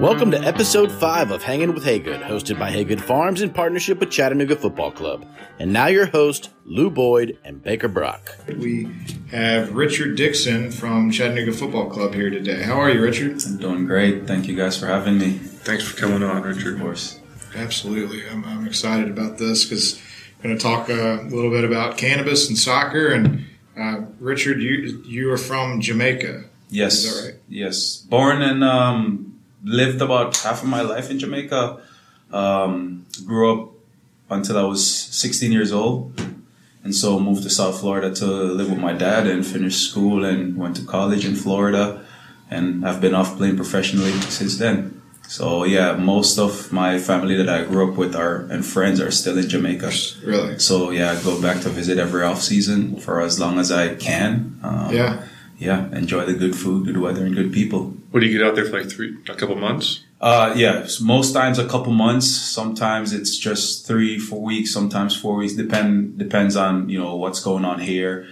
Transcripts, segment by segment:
Welcome to episode 5 of Hanging with Haygood, hosted by Haygood Farms in partnership with Chattanooga Football Club. And now your host, Lou Boyd and Baker Brock. We have Richard Dixon from Chattanooga Football Club here today. How are you, Richard? I'm doing great. Thank you guys for having me. Thanks for coming on, Richard. Of course. Absolutely. I'm, I'm excited about this because I'm going to talk uh, a little bit about cannabis and soccer. And uh, Richard, you you are from Jamaica. Yes. Is that right? Yes. Born in um, lived about half of my life in Jamaica. Um, grew up until I was 16 years old. And so moved to South Florida to live with my dad and finished school and went to college in Florida. And I've been off playing professionally since then. So yeah, most of my family that I grew up with are and friends are still in Jamaica. Really? So yeah, I go back to visit every off season for as long as I can. Um, Yeah. Yeah, enjoy the good food, good weather, and good people. What do you get out there for like three, a couple months? Uh, yeah, most times a couple months. Sometimes it's just three, four weeks. Sometimes four weeks. Depend depends on you know what's going on here.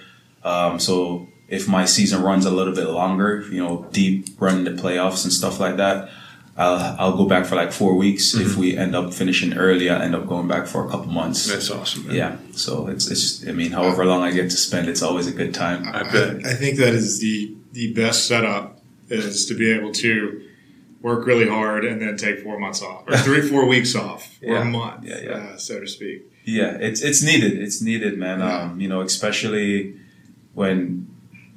Um, so if my season runs a little bit longer, you know, deep run the playoffs and stuff like that, I'll I'll go back for like four weeks. If we end up finishing early, I'll end up going back for a couple months. That's awesome. Man. Yeah, so it's it's. I mean, however long I get to spend, it's always a good time. I bet. I, think that is the the best setup is to be able to work really hard and then take four months off or three four weeks off or Yeah. a month, Yeah, yeah. Uh, so to speak. Yeah, it's it's needed. It's needed, man. Yeah. Um, you know, especially when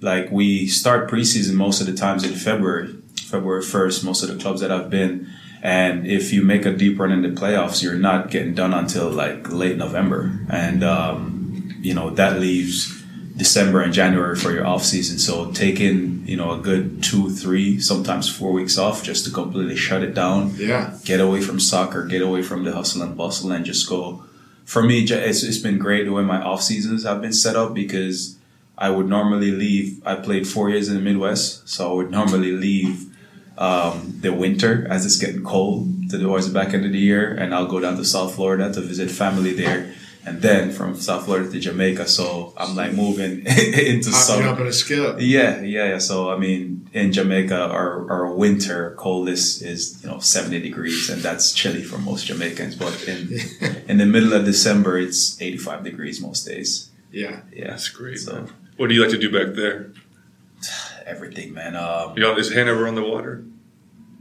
like we start preseason most of the times in February, February first. Most of the clubs that I've been, and if you make a deep run in the playoffs, you're not getting done until like late November, and um, you know that leaves December and January for your off season. So taking you know a good two, three, sometimes four weeks off just to completely shut it down Yeah. get away from soccer, get away from the hustle and bustle, and just go. For me, it's, it's been great the way my off seasons have been set up because I would normally leave. I played four years in the Midwest, so I would normally leave um, the winter as it's getting cold to towards the back end of the year, and I'll go down to South Florida to visit family there, and then from South Florida to Jamaica. So I'm like moving into Hop, summer. jump, and a skip. Yeah, yeah, yeah. So I mean, in Jamaica, our our winter coldest is you know seventy degrees, and that's chilly for most Jamaicans. But in in the middle of December, it's eighty five degrees most days. Yeah. Yeah, That's great. So man. What do you like to do back there? Everything, man. Um, You know, is Hanover on the water?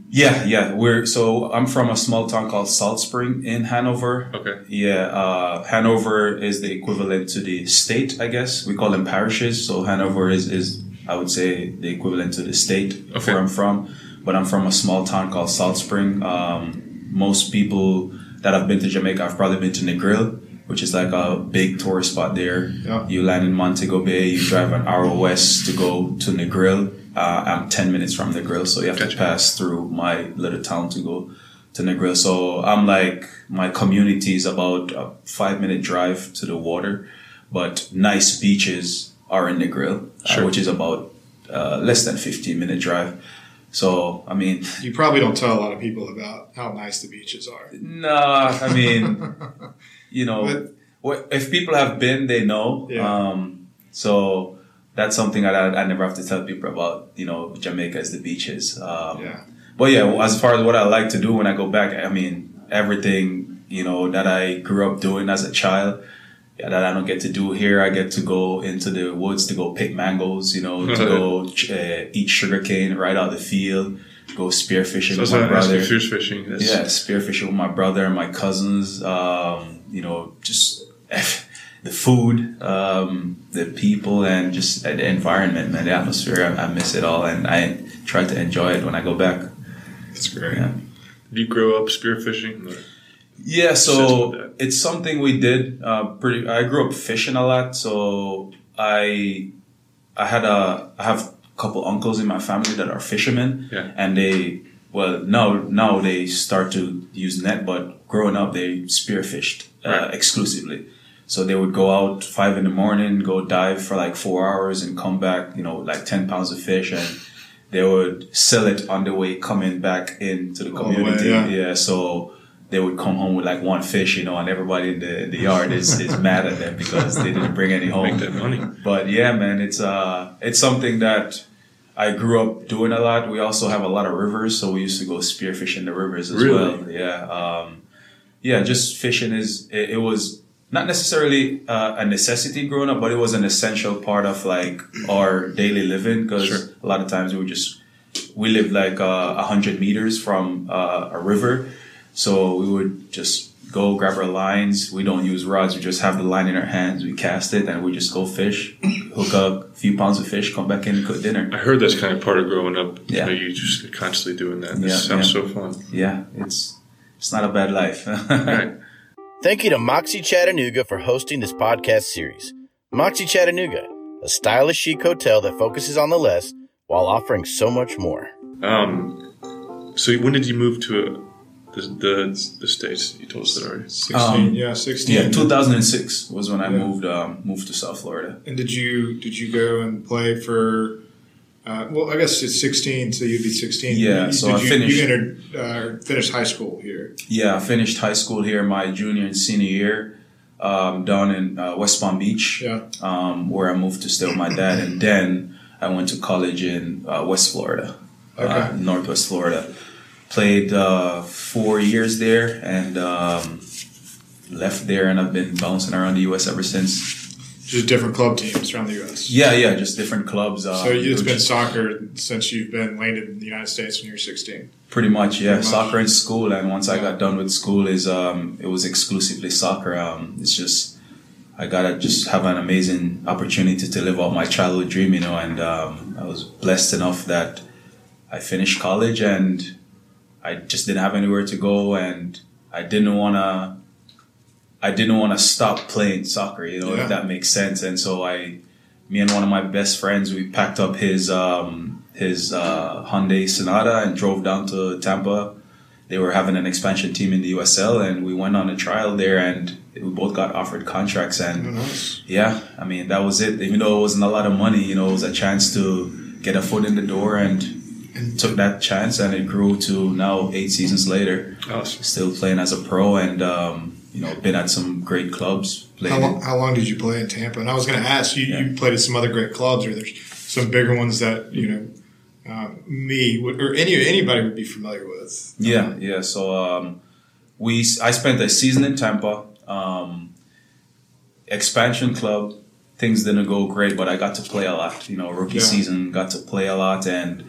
yeah, yeah. We're so I'm from a small town called Salt Spring in Hanover. Okay. Yeah, uh, Hanover is the equivalent to the state, I guess. We call them parishes. So Hanover is, is I would say, the equivalent to the state Okay. where I'm from. But I'm from a small town called Salt Spring. Um, most people that have been to Jamaica have probably been to Negril, which is like a big tourist spot there. Yeah. You land in Montego Bay, you drive an hour west to go to Negril. Uh, I'm 10 minutes from Negril, so you have Gotcha. to pass through my little town to go to Negril. So I'm like, my community is about a five minute drive to the water, but nice beaches are in Negril, uh, which is about uh, less than 15 minute drive. So, I mean, You probably don't tell a lot of people about how nice the beaches are. nah, I mean, you know, But- if people have been, they know. Yeah. Um, so that's something that I, I never have to tell people about, you know, Jamaica is the beaches. Um, Yeah. But yeah, as far as what I like to do when I go back, I mean, everything, you know, that I grew up doing as a child, yeah, that I don't get to do here. I get to go into the woods to go pick mangoes, you know, to go uh, eat sugarcane right out of the field, go spearfishing So with my why I asked you brother. fish fishing. That's, Yeah, spearfishing with my brother and my cousins. Um, you know, just the food, um, the people, and just the environment, man, the atmosphere. I, I miss it all, and I try to enjoy it when I go back. It's great. Yeah. Did you grow up spearfishing? Or- Yeah, so it's something we did. Uh, pretty. I grew up fishing a lot, so I I had a I have a couple uncles in my family that are fishermen, Yeah. and they well now now they start to use net, but growing up they spearfished uh, Right. exclusively. So they would go out five in the morning, go dive for like four hours, and come back, you know, like ten pounds of fish, and they would sell it on the way coming back into the All the way, community. yeah. yeah, so they would come home with like one fish, you know, and everybody in the, the yard is, is mad at them because they didn't bring any home. Make that money. But yeah, man, it's uh, it's something that I grew up doing a lot. We also have a lot of rivers, so we used to go spearfish in the rivers as Really? well. Yeah, um, yeah. Just fishing is it, it was not necessarily uh, a necessity growing up, but it was an essential part of like our daily living because Sure. a lot of times we would just we lived like uh, a hundred meters from uh, a river, so we would just go grab our lines. We don't use rods; we just have the line in our hands. We cast it, and we just go fish, hook up a few pounds of fish, come back in, and cook dinner. I heard that's kind of part of growing up. Yeah. You, know, you just constantly doing that. This Yeah, sounds yeah. so fun. Yeah, it's it's not a bad life. Right. Thank you to Moxie Chattanooga for hosting this podcast series. Moxie Chattanooga, a stylish chic hotel that focuses on the less while offering so much more. Um, so when did you move to uh, the, the the states? You told us that already. 16, Um, yeah, 16. yeah, 2006 was when I Yeah. moved um, moved to South Florida. And did you did you go and play for? Uh, well, I guess it's 16, so you'd be 16. Yeah, You- so did I you, finished- You entered, uh, finished high school here. Yeah, I finished high school here my junior and senior year um, down in uh, West Palm Beach, Yeah. um, where I moved to stay with my dad, and then I went to college in uh, West Florida, uh, Okay. Northwest Florida. Played uh, four years there and um, left there, and I've been bouncing around the U.S. ever since. Just different club teams around the U.S. Yeah, yeah, just different clubs. Um, So it's been just- soccer since you've been landed in the United States when you were 16. Pretty much, yeah. Pretty much. Soccer in school, and once I got done with school, is um, it was exclusively soccer. Um, it's just I gotta just have an amazing opportunity to live out my childhood dream, you know. And um, I was blessed enough that I finished college, and I just didn't have anywhere to go, and I didn't wanna. I didn't want to stop playing soccer, you know, Yeah. if that makes sense. And so I, me and one of my best friends, we packed up his um, his uh, Hyundai Sonata and drove down to Tampa. They were having an expansion team in the USL, and we went on a trial there, and we both got offered contracts. And nice. yeah, I mean that was it. Even though it wasn't a lot of money, you know, it was a chance to get a foot in the door, and took that chance, and it grew to now eight seasons later, Awesome. still playing as a pro, and um, you know, been at some great clubs. Played How long, how long did you play in Tampa? And I was going to ask you. You played at some other great clubs, or there's some bigger ones that you know um, me would, or any anybody would be familiar with. Yeah, yeah. So um, we, I spent a season in Tampa, um, expansion club. Things didn't go great, but I got to play a lot. You know, rookie Yeah. season, got to play a lot, and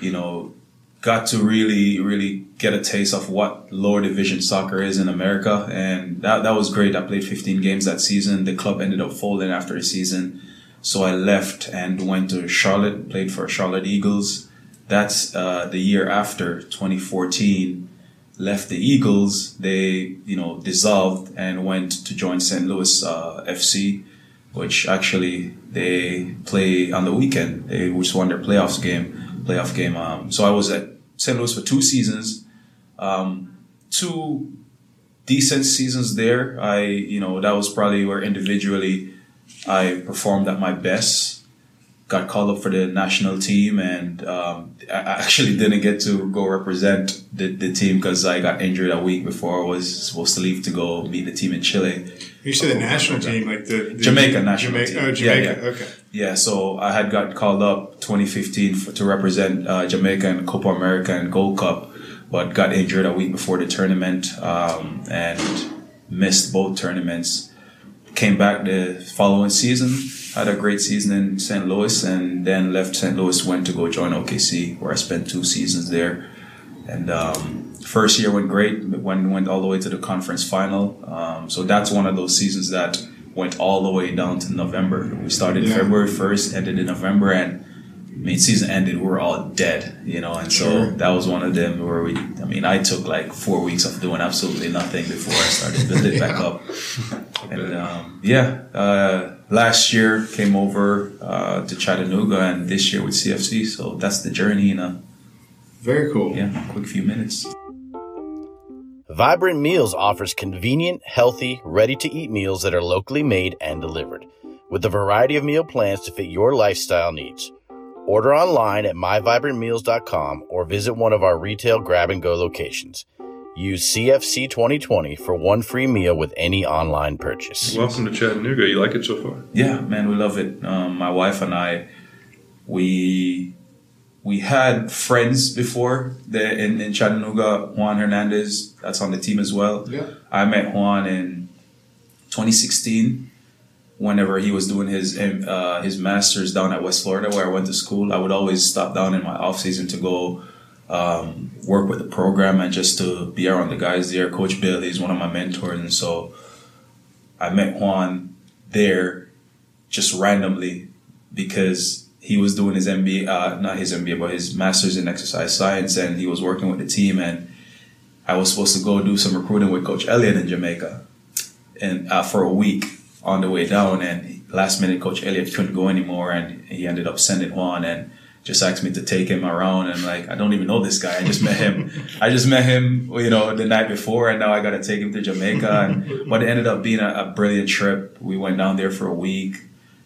you know, got to really, really get a taste of what lower division soccer is in America, and that that was great. I played 15 games that season. The club ended up folding after a season, so I left and went to Charlotte. Played for Charlotte Eagles. That's uh, the year after 2014. Left the Eagles. They you know dissolved and went to join St. Louis uh, FC, which actually they play on the weekend. They just won their playoffs game. Playoff game. Um, so I was at St. Louis for two seasons. Um, two decent seasons there. I, you know, that was probably where individually I performed at my best. Got called up for the national team, and um, I actually didn't get to go represent the, the team because I got injured a week before I was supposed to leave to go meet the team in Chile. You said the national team, like the, the Jamaica national Jamaica, team. Oh, Yeah, Jamaica. yeah. Okay. Yeah, so I had got called up 2015 for, to represent uh, Jamaica in Copa America and Gold Cup, but got injured a week before the tournament um, and missed both tournaments. Came back the following season, had a great season in St. Louis, and then left St. Louis, went to go join OKC, where I spent two seasons there. And um, first year went great, went went all the way to the conference final. Um, so that's one of those seasons that went all the way down to November. We started Yeah. February first, ended in November, and I mean season ended, we were all dead, you know. And so Sure. that was one of them where we. I mean, I took like four weeks of doing absolutely nothing before I started building back up. And um, yeah, uh, last year came over uh, to Chattanooga, and this year with CFC. So that's the journey in a Very cool. yeah quick few minutes. Vibrant Meals offers convenient, healthy, ready to eat meals that are locally made and delivered, with a variety of meal plans to fit your lifestyle needs. Order online at myvibrantmeals.com or visit one of our retail grab and go locations. Use CFC 2020 for one free meal with any online purchase. Welcome to Chattanooga. You like it so far? Yeah, man, we love it. Um, my wife and I, we we had friends before the, in, in Chattanooga. Juan Hernandez, that's on the team as well. Yeah. I met Juan in 2016. Whenever he was doing his uh, his masters down at West Florida, where I went to school, I would always stop down in my off season to go um, work with the program and just to be around the guys there. Coach Bailey is one of my mentors, and so I met Juan there just randomly because he was doing his MBA, uh, not his MBA, but his master's in exercise science, and he was working with the team. And I was supposed to go do some recruiting with Coach Elliott in Jamaica, and uh, for a week on the way down. And last minute, Coach Elliott couldn't go anymore, and he ended up sending Juan and just asked me to take him around. And like, I don't even know this guy. I just met him. I just met him, you know, the night before, and now I got to take him to Jamaica. And but it ended up being a, a brilliant trip. We went down there for a week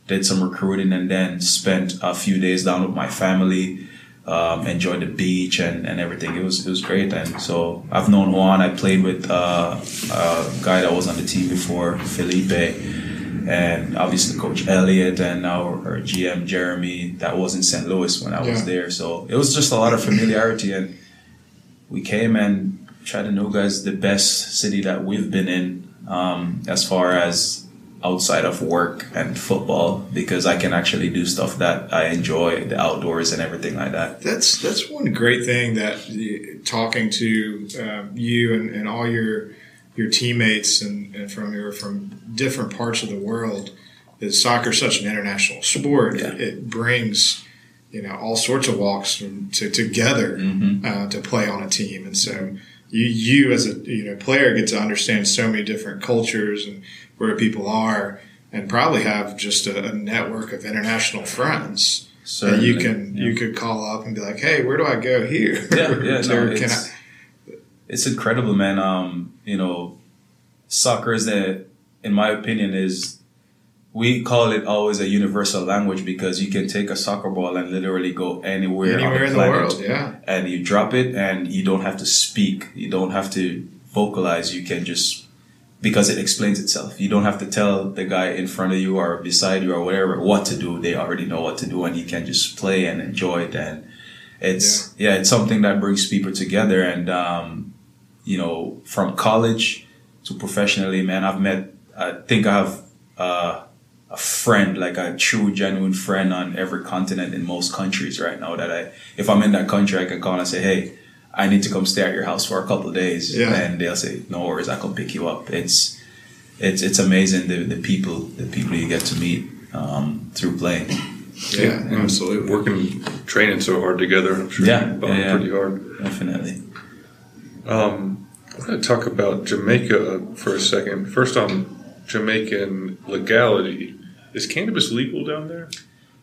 did some recruiting and then spent a few days down with my family um, enjoyed the beach and, and everything it was it was great and so I've known Juan I played with uh, a guy that was on the team before Felipe and obviously coach Elliott, and now our GM Jeremy that was in St. Louis when I was Yeah. there so it was just a lot of familiarity and we came and Chattanooga is the best city that we've been in um, as far as outside of work and football because I can actually do stuff that I enjoy, the outdoors and everything like that. That's that's one great thing that the- talking to um, you and, and all your your teammates and, and from your from different parts of the world is soccer is such an international sport. Yeah. It, it brings you know all sorts of walks from, to together Mm-hmm. uh, to play on a team, and so you you as a you know player get to understand so many different cultures and where people are, and probably have just a, a network of international friends So that you can you could call up and be like, "Hey, where do I go here?" Yeah, yeah, no, it's- I- it's incredible, man. Um, you know, soccer is the, in my opinion, is we call it always a universal language because you can take a soccer ball and literally go anywhere, anywhere on the in the world? Yeah, and you drop it and you don't have to speak you don't have to vocalize you can just because it explains itself. You don't have to tell the guy in front of you or beside you or whatever what to do. They already know what to do and you can just play and enjoy it. And it's yeah, it's something that brings people together. And um, you know from college to professionally man i've met i think i have uh, a friend, like a true, genuine friend on every continent in most countries right now. That I, if I'm in that country, I can call and say, "Hey, I need to come stay at your house for a couple of days," Yeah. and they'll say, "No worries, I can pick you up." It's, it's, it's amazing the the people, the people you get to meet um, through playing. yeah, and absolutely. Working, training so hard together. I'm sure Yeah, you bond yeah, yeah. pretty hard. Definitely. Um, I want to talk about Jamaica for a second. First, on Jamaican legality. Is cannabis legal down there?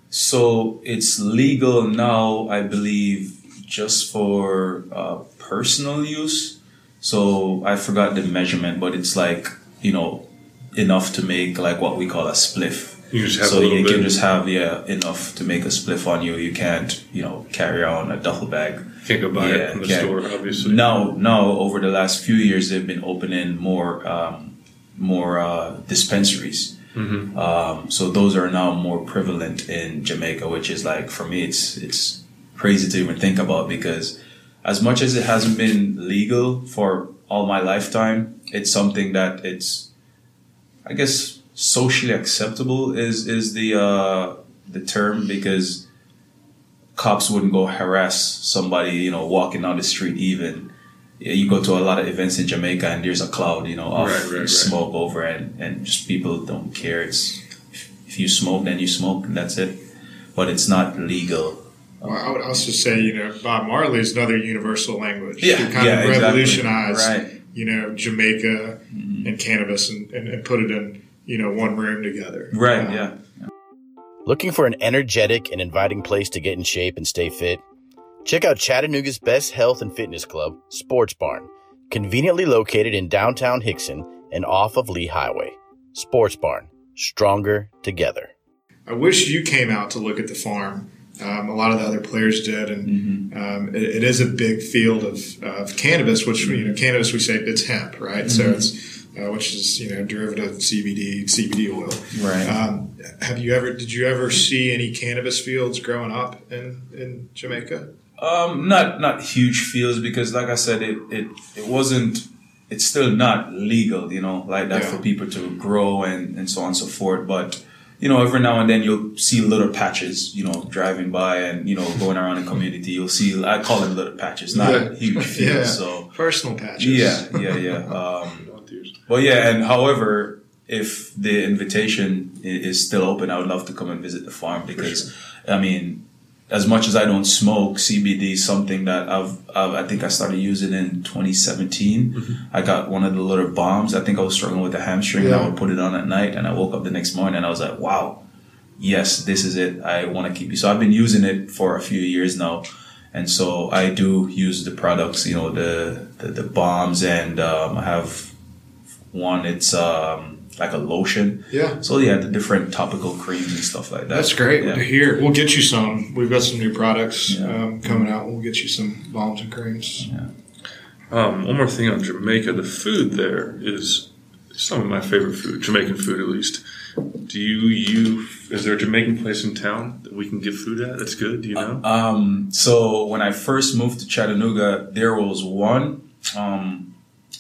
So it's legal now, I believe, just for uh, personal use. So I forgot the measurement, but it's like you know enough to make like what we call a spliff. You just have so a you bit. can just have yeah enough to make a spliff on you. You can't you know carry on a duffel bag. Can't go buy Yeah, it in the can't. store, obviously. Now, now over the last few years, they've been opening more um, more uh, dispensaries. Mhm. Um, so those are now more prevalent in Jamaica, which is like for me, it's it's crazy to even think about because as much as it hasn't been legal for all my lifetime, it's something that it's I guess socially acceptable is is the uh, the term because cops wouldn't go harass somebody you know walking down the street even. You go to a lot of events in Jamaica and there's a cloud you know of Right, right, right. smoke over and and just people don't care. It's if you smoke then you smoke and that's it. But it's not legal Well, I would also say, you know, Bob Marley is another universal language. Yeah, Who kind yeah, of exactly. Right. Mm-hmm. you know, Jamaica and cannabis and, and, and put it in, you know, one room together. right Uh, yeah Looking for an energetic and inviting place to get in shape and stay fit? Check out Chattanooga's best health and fitness club, Sports Barn, conveniently located in downtown Hixson and off of Lee Highway. Sports Barn, stronger together. I wish you came out to look at the farm. Um, a lot of the other players did, and Mm-hmm. um, it, it is a big field of, of cannabis. Which you know, cannabis we say it's hemp, right? So Mm-hmm. it's uh, which is you know derivative CBD, CBD oil. right Um, have you ever did you ever see any cannabis fields growing up in in Jamaica? Um, not not huge fields because, like I said, it it, it wasn't. It's still not legal, you know, like that Yeah. for people to grow and and so on and so forth. But you know, every now and then you'll see little patches, you know, driving by and you know going around the community. You'll see. I call them little patches, not Yeah. huge fields. Yeah. So Personal patches. yeah, yeah, yeah. Um, Well, yeah, and however, if the invitation is still open, I would love to come and visit the farm because, I mean, as much as I don't smoke, CBD is something that I've, I've I think I started using in 2017. I got one of the little balms. I think I was struggling with a hamstring, and I would put it on at night, and I woke up the next morning and I was like, wow, yes, this is it. I want to keep it. So I've been using it for a few years now. And so I do use the products, you know, the the, the balms, and um, I have one. It's um, like a lotion. Yeah. So yeah, the different topical creams and stuff like that. That's great Yeah. to hear. We'll get you some. We've got some new products Yeah. um, coming out. We'll get you some balms and creams. Um, one more thing on Jamaica, the food there is some of my favorite food, Jamaican food at least. Do you you is there a Jamaican place in town that we can get food at? That's good. Do you know? Um, so when I first moved to Chattanooga, there was one um,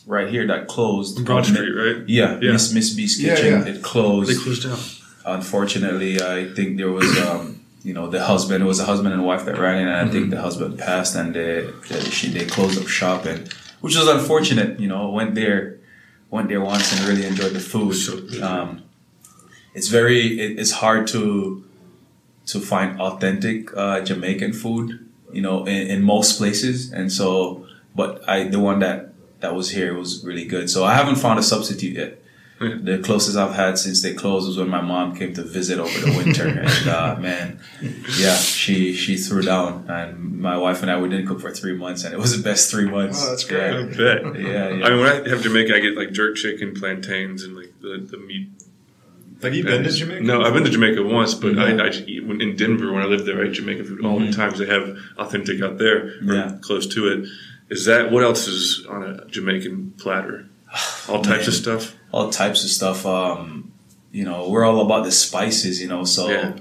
right here that closed. Broad called Street, right? Yeah, Yeah. Miss Miss B's Kitchen. yeah. It closed. They closed down. unfortunately, I think there was, um, you know, the husband. It was a husband and wife that ran it, and I think the husband passed, and they they, she, they closed up shop, and which was unfortunate. You know, went there, went there once and really enjoyed the food. So. Um, it's very, it, it's hard to to find authentic uh, Jamaican food, you know, in, in most places, and so, but I the one that that was here was really good. So I haven't found a substitute yet. The closest I've had since they closed was when my mom came to visit over the winter, and uh, man, yeah, she she threw down, and my wife and I we didn't cook for three months, and it was the best three months. Oh, that's great. I bet. Yeah, yeah. I mean, when I have Jamaica, I get like jerk chicken, plantains, and like the, the meat. Have you been to Jamaica? No, I've been to Jamaica once, but Yeah. I, I just eat when, in Denver when I lived there. I eat Jamaican food all the time 'cause they have authentic out there, or Mm-hmm. Yeah. close to it. Is that what else is on a Jamaican platter? All types of stuff. all types of stuff. Um, you know, we're all about the spices, you know, so Yeah.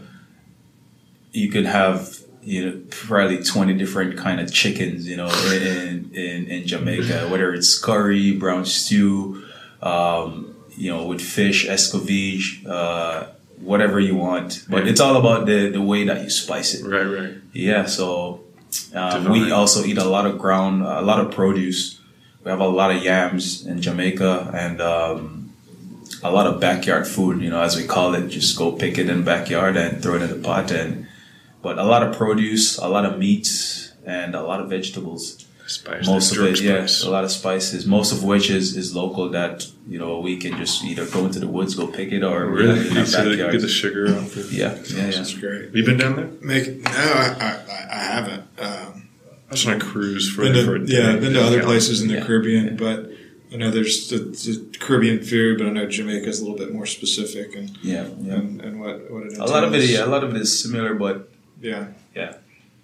you could have you know probably twenty different kind of chickens, you know, in in, in Jamaica, whether it's curry, brown stew, um, you know, with fish, escovitch, uh, whatever you want. But it's all about the the way that you spice it. Right, right. Yeah, so um, we also eat a lot of ground, a lot of produce. We have a lot of yams in Jamaica and um, a lot of backyard food. You know, as we call it, just go pick it in the backyard and throw it in the pot. And but a lot of produce, a lot of meats, and a lot of vegetables. Spice. Most that of jerk it, yeah, a lot of spices. Most of which is, is local. That you know we can just either go into the woods, go pick it, or we have it Really? in our So they backyard. get the sugar off it. Yeah, yeah, yeah. That's great. Have you been down there? Make no, I, I, I- I haven't. Um, I was on a cruise for, been for a to, day. yeah, been to other places in the Yeah. Caribbean, but I know there's the, the Caribbean food, but I know Jamaica's a little bit more specific and Yeah, yeah. and, and what what it A lot of it, yeah, a lot of it is similar, but yeah, yeah.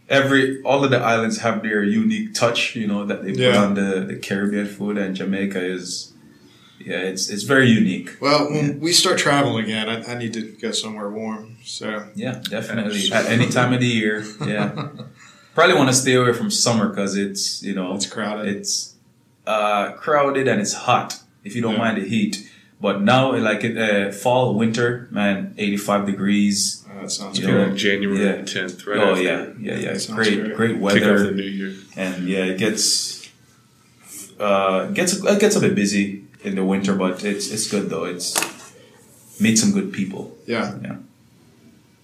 Every all of the islands have their unique touch, you know, that they put Yeah. on the, the Caribbean food, and Jamaica is, yeah, it's it's very unique. Well, when we start traveling again, I, I need to go somewhere warm. So Yeah, definitely. At any time of the year, yeah. Probably want to stay away from summer because it's you know it's crowded. it's uh, crowded and it's hot if you don't Yeah. mind the heat. But now, like uh, fall, winter, man, eighty five degrees. That sounds You good. know, January Yeah. 10th, right oh after. yeah, yeah, yeah. That sounds Great, great. great Kick off the weather. new year. and yeah, it gets uh, gets it gets a bit busy in the winter, but it's it's good though. It's meet some good people. Yeah. Yeah.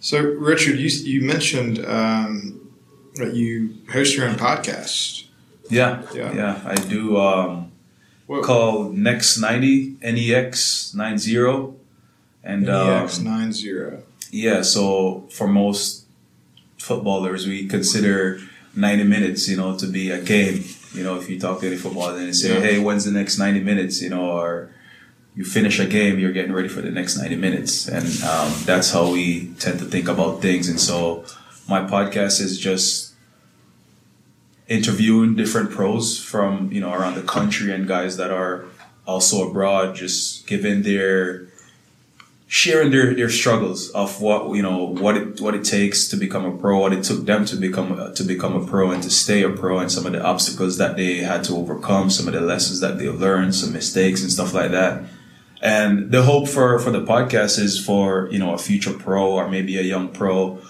So, Richard, you you mentioned um, that you host your own podcast. Yeah, Yeah. yeah, I do. Um, What called Next ninety NEX nine zero, and um, NEX nine zero. Yeah. So for most footballers, we consider ninety minutes, you know, to be a game. You know, if you talk to any footballer, then they say, Yeah. "Hey, when's the next ninety minutes?" You know, or you finish a game, you're getting ready for the next ninety minutes, and um, that's how we tend to think about things. And so, my podcast is just interviewing different pros from you know around the country and guys that are also abroad, just giving their sharing their, their struggles of what you know what it what it takes to become a pro, what it took them to become to become a pro and to stay a pro, and some of the obstacles that they had to overcome, some of the lessons that they learned, some mistakes and stuff like that. And the hope for for the podcast is for you know a future pro or maybe a young pro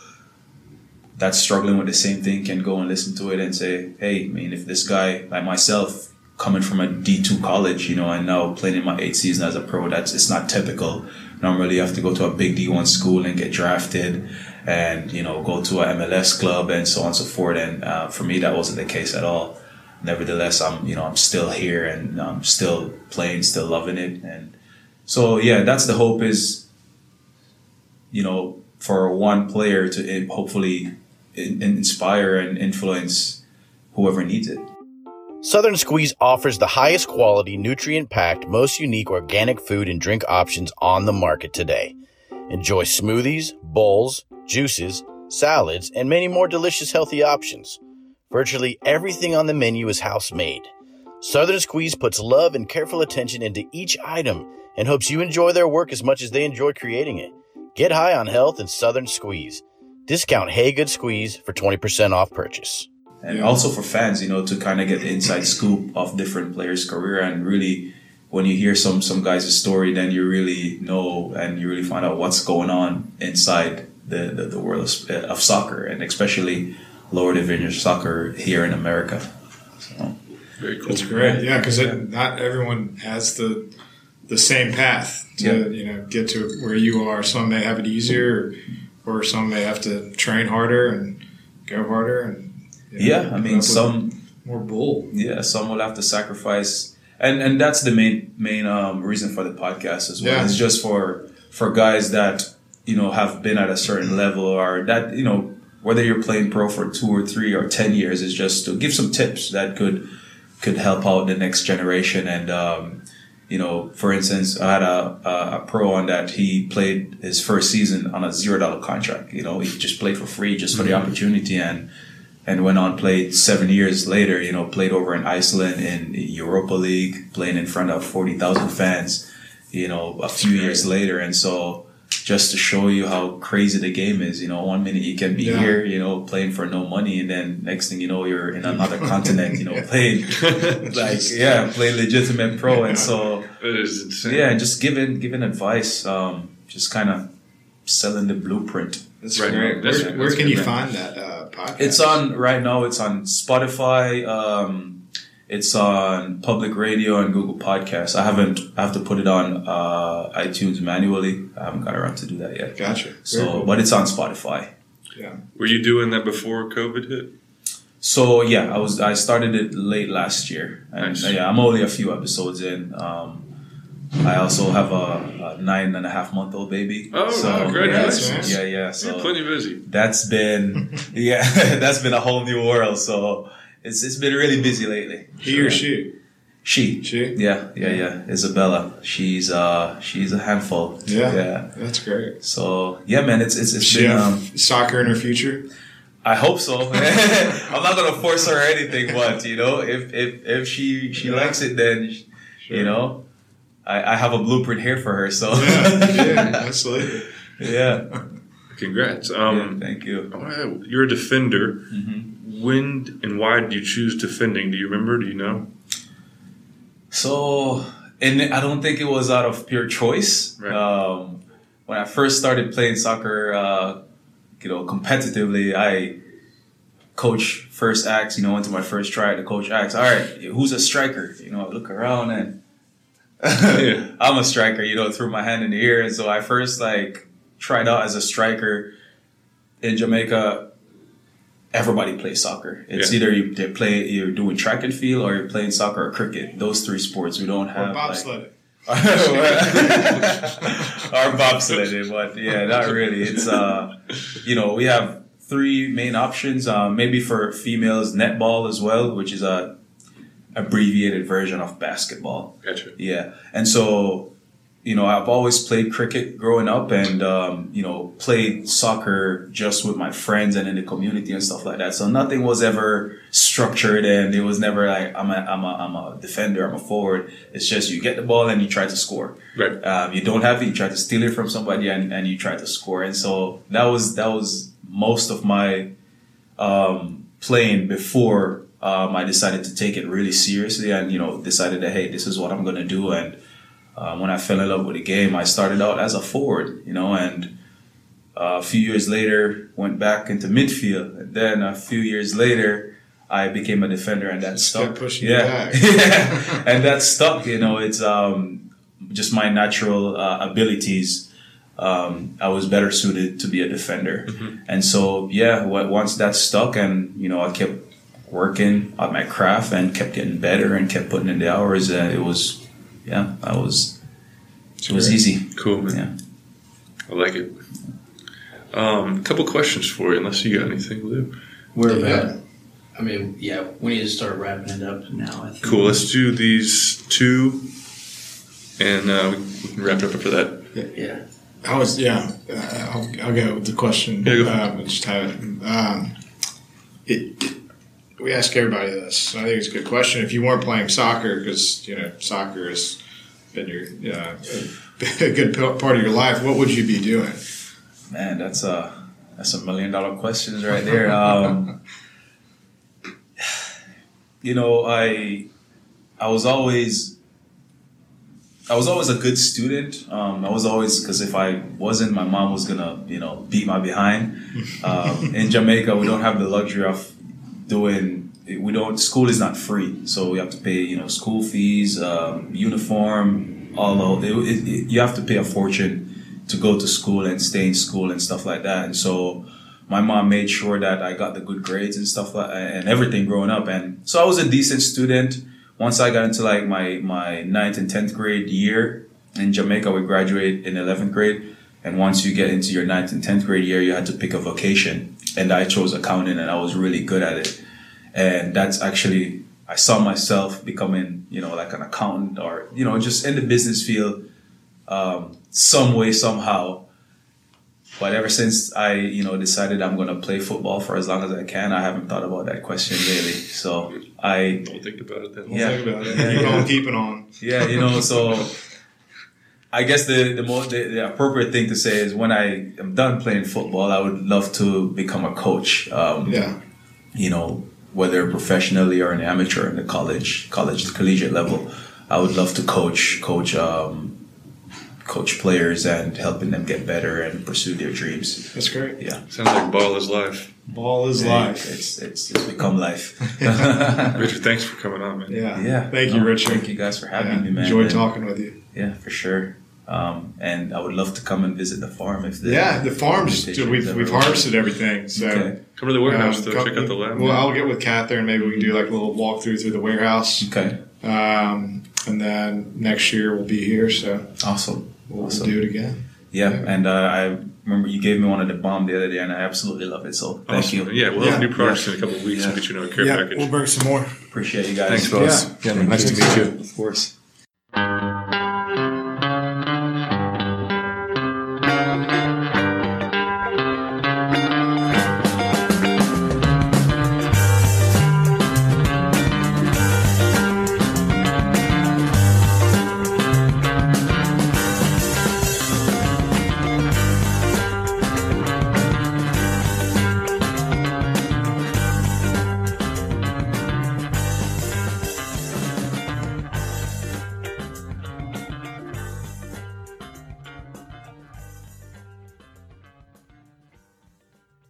that's struggling with the same thing can go and listen to it and say, hey, I mean, if this guy like myself coming from a D2 college, you know, and now playing in my eighth season as a pro, that's it's not typical. Normally, you have to go to a big D1 school and get drafted, and you know, go to a MLS club and so on and so forth. And uh, for me, that wasn't the case at all. Nevertheless, I'm you know I'm still here and I'm still playing, still loving it, and so yeah, that's the hope is, you know, for one player to hopefully inspire and influence whoever needs it. Southern Squeeze offers the highest quality, nutrient packed, most unique organic food and drink options on the market today. Enjoy smoothies, bowls, juices, salads, and many more delicious healthy options. Virtually everything on the menu is house made. Southern Squeeze puts love and careful attention into each item and hopes you enjoy their work as much as they enjoy creating it. Get high on health and Southern Squeeze. Discount Haygood Squeeze for 20% off purchase. And yeah. also for fans, you know, to kind of get the inside scoop of different players' career and really when you hear some some guys' story, then you really know and you really find out what's going on inside the, the, the world of, of soccer and especially lower division soccer here in America. So. Very cool. That's great. Yeah, because not everyone has the the same path to yeah. you know get to where you are. Some may have it easier, or, or some may have to train harder and go harder. And know, yeah, I mean some more bull. Yeah, some will have to sacrifice, and and that's the main main um, reason for the podcast as well. Yeah. It's just for for guys that you know have been at a certain level or that you know whether you're playing pro for two or three or ten years is just to give some tips that could could help out the next generation. And um, you know, for instance, I had a, a, pro on that he played his first season on a zero dollar contract. You know, he just played for free just for mm-hmm. the opportunity and and went on played seven years later. You know, played over in Iceland in Europa League, playing in front of forty thousand fans. You know, a few years later, and so just to show you how crazy the game is. You know, one minute you can be yeah. here, you know, playing for no money, and then next thing you know, you're in another continent, you know, playing like yeah, playing legitimate pro, and so it is insane. Yeah, and just giving giving advice, um, just kind of selling the blueprint. That's right. Where, where, where can you find that uh, podcast? It's on right now. It's on Spotify. Um, it's on public radio and Google Podcasts. I haven't. I have to put it on uh, iTunes manually. I haven't got around to do that yet. Gotcha. So, cool. but it's on Spotify. Yeah. Were you doing that before COVID hit? So yeah, I was. I started it late last year, and nice. yeah, I'm only a few episodes in. Um, I also have a, a, nine and a half month old baby. Oh, so, wow, congratulations! Yeah, yeah. So You're plenty busy. That's been yeah, that's been a whole new world. So it's it's been really busy lately. He or she? She. She. Yeah, yeah, yeah. Isabella. She's uh she's a handful. Yeah. Yeah. That's great. So yeah, man, it's it's it's she been um, soccer in her future. I hope so. I'm not gonna force her or anything, but you know, if if if she she yeah. likes it, then sure. you know, I, I have a blueprint here for her. So yeah, yeah, absolutely. Yeah. Congrats. Um, yeah, thank you. You're a defender. Mm-hmm when and why did you choose defending? Do you remember? Do you know? So, and I don't think it was out of pure choice. Right. Um, when I first started playing soccer, uh, you know, competitively, I coach first acts, you know, went to my first try. The coach acts, "All right, who's a striker?" You know, I look around and yeah. I'm a striker. You know, threw my hand in the air, and so I first like tried out as a striker in Jamaica everybody plays soccer. It's yeah. either you they play you're doing track and field or you're playing soccer or cricket. Those three sports we don't have. Or bobsledding. Like, or bobsledding, but yeah, not really. It's uh, you know, we have three main options. Um, maybe for females, netball as well, which is a abbreviated version of basketball. Gotcha. Yeah, and so you know, I've always played cricket growing up and, um, you know, played soccer just with my friends and in the community and stuff like that. So nothing was ever structured and it was never like, I'm a, I'm a, I'm a defender, I'm a forward. It's just you get the ball and you try to score. Right. Um, you don't have it, you try to steal it from somebody and, and you try to score. And so that was, that was most of my, um, playing before, um, I decided to take it really seriously and, you know, decided that, hey, this is what I'm going to do. And, um, when I fell in love with the game, I started out as a forward, you know, and uh, a few years later went back into midfield. And then a few years later, I became a defender, and that Just stuck. kept pushing you yeah, back. yeah, and that stuck. You know, it's um, just my natural uh, abilities. Um, I was better suited to be a defender, and so yeah, w- once that stuck, and you know, I kept working at my craft and kept getting better and kept putting in the hours. Uh, it was yeah, I was. It was great. easy. Cool, man. I like it. Um, a couple questions for you, unless you got anything, Lou. We're Yeah. I mean, yeah, we need to start wrapping it up now. I think. Cool. Let's do these two, and uh, we, we can wrap it up after that. Yeah. I was yeah. Uh, I'll, I'll go with the question. Yeah, go for it. um, just have it. Um, it, it. We ask everybody this. I think it's a good question. If you weren't playing soccer, because you know soccer has been your uh, a good part of your life, what would you be doing? Man, that's a that's a million dollar questions right there. Um, you know, I I was always I was always a good student. Um, I was always because if I wasn't, my mom was gonna you know beat my behind. Um, in Jamaica, we don't have the luxury of doing. We don't. School is not free, so we have to pay you know school fees, um, uniform, of it, it, it, You have to pay a fortune to go to school and stay in school and stuff like that. And so my mom made sure that I got the good grades and stuff like and everything growing up. And so I was a decent student. Once I got into like my my ninth and tenth grade year in Jamaica, we graduate in eleventh grade. And once you get into your ninth and tenth grade year, you had to pick a vocation. And I chose accounting, and I was really good at it. And that's actually I saw myself becoming, you know, like an accountant or you know, just in the business field, um, some way somehow. But ever since I, you know, decided I'm going to play football for as long as I can, I haven't thought about that question really. So I, Don't think about it then. Yeah. Think about it. Yeah, Keep yeah. on keeping on. yeah, you know, so I guess the the more the, the appropriate thing to say is when I am done playing football, I would love to become a coach. Um, Yeah. you know, whether professionally or an amateur in the college, college, collegiate level, I would love to coach, coach, um, coach players and helping them get better and pursue their dreams. That's great. Yeah, Sounds like ball is life. Ball is Yeah, life. It's it's it's become life. Richard, thanks for coming on, man. Yeah. yeah. Thank you, No, Richard. Thank you guys for having Yeah. me, man. Enjoyed And- talking with you. Yeah, for sure. Um, and I would love to come and visit the farm if the Yeah, the farms. invitation We've we've harvested everything. So. Okay. Come to the warehouse um, though. come- Check out the lab. Well, I'll get with Catherine. Maybe we can do like a little walkthrough through the warehouse. Okay. Um, and then next year we'll be here, so Awesome. we'll Awesome. do it again. Yeah, Yeah. and uh, I remember you gave me one of the balm the other day, and I absolutely love it. So thank Awesome. you. Yeah, we'll have new products in a couple of weeks. Yeah. We'll get you another care package. We'll bring some more. Appreciate you guys. Thanks, fellas. Yeah, nice to meet you. Of course.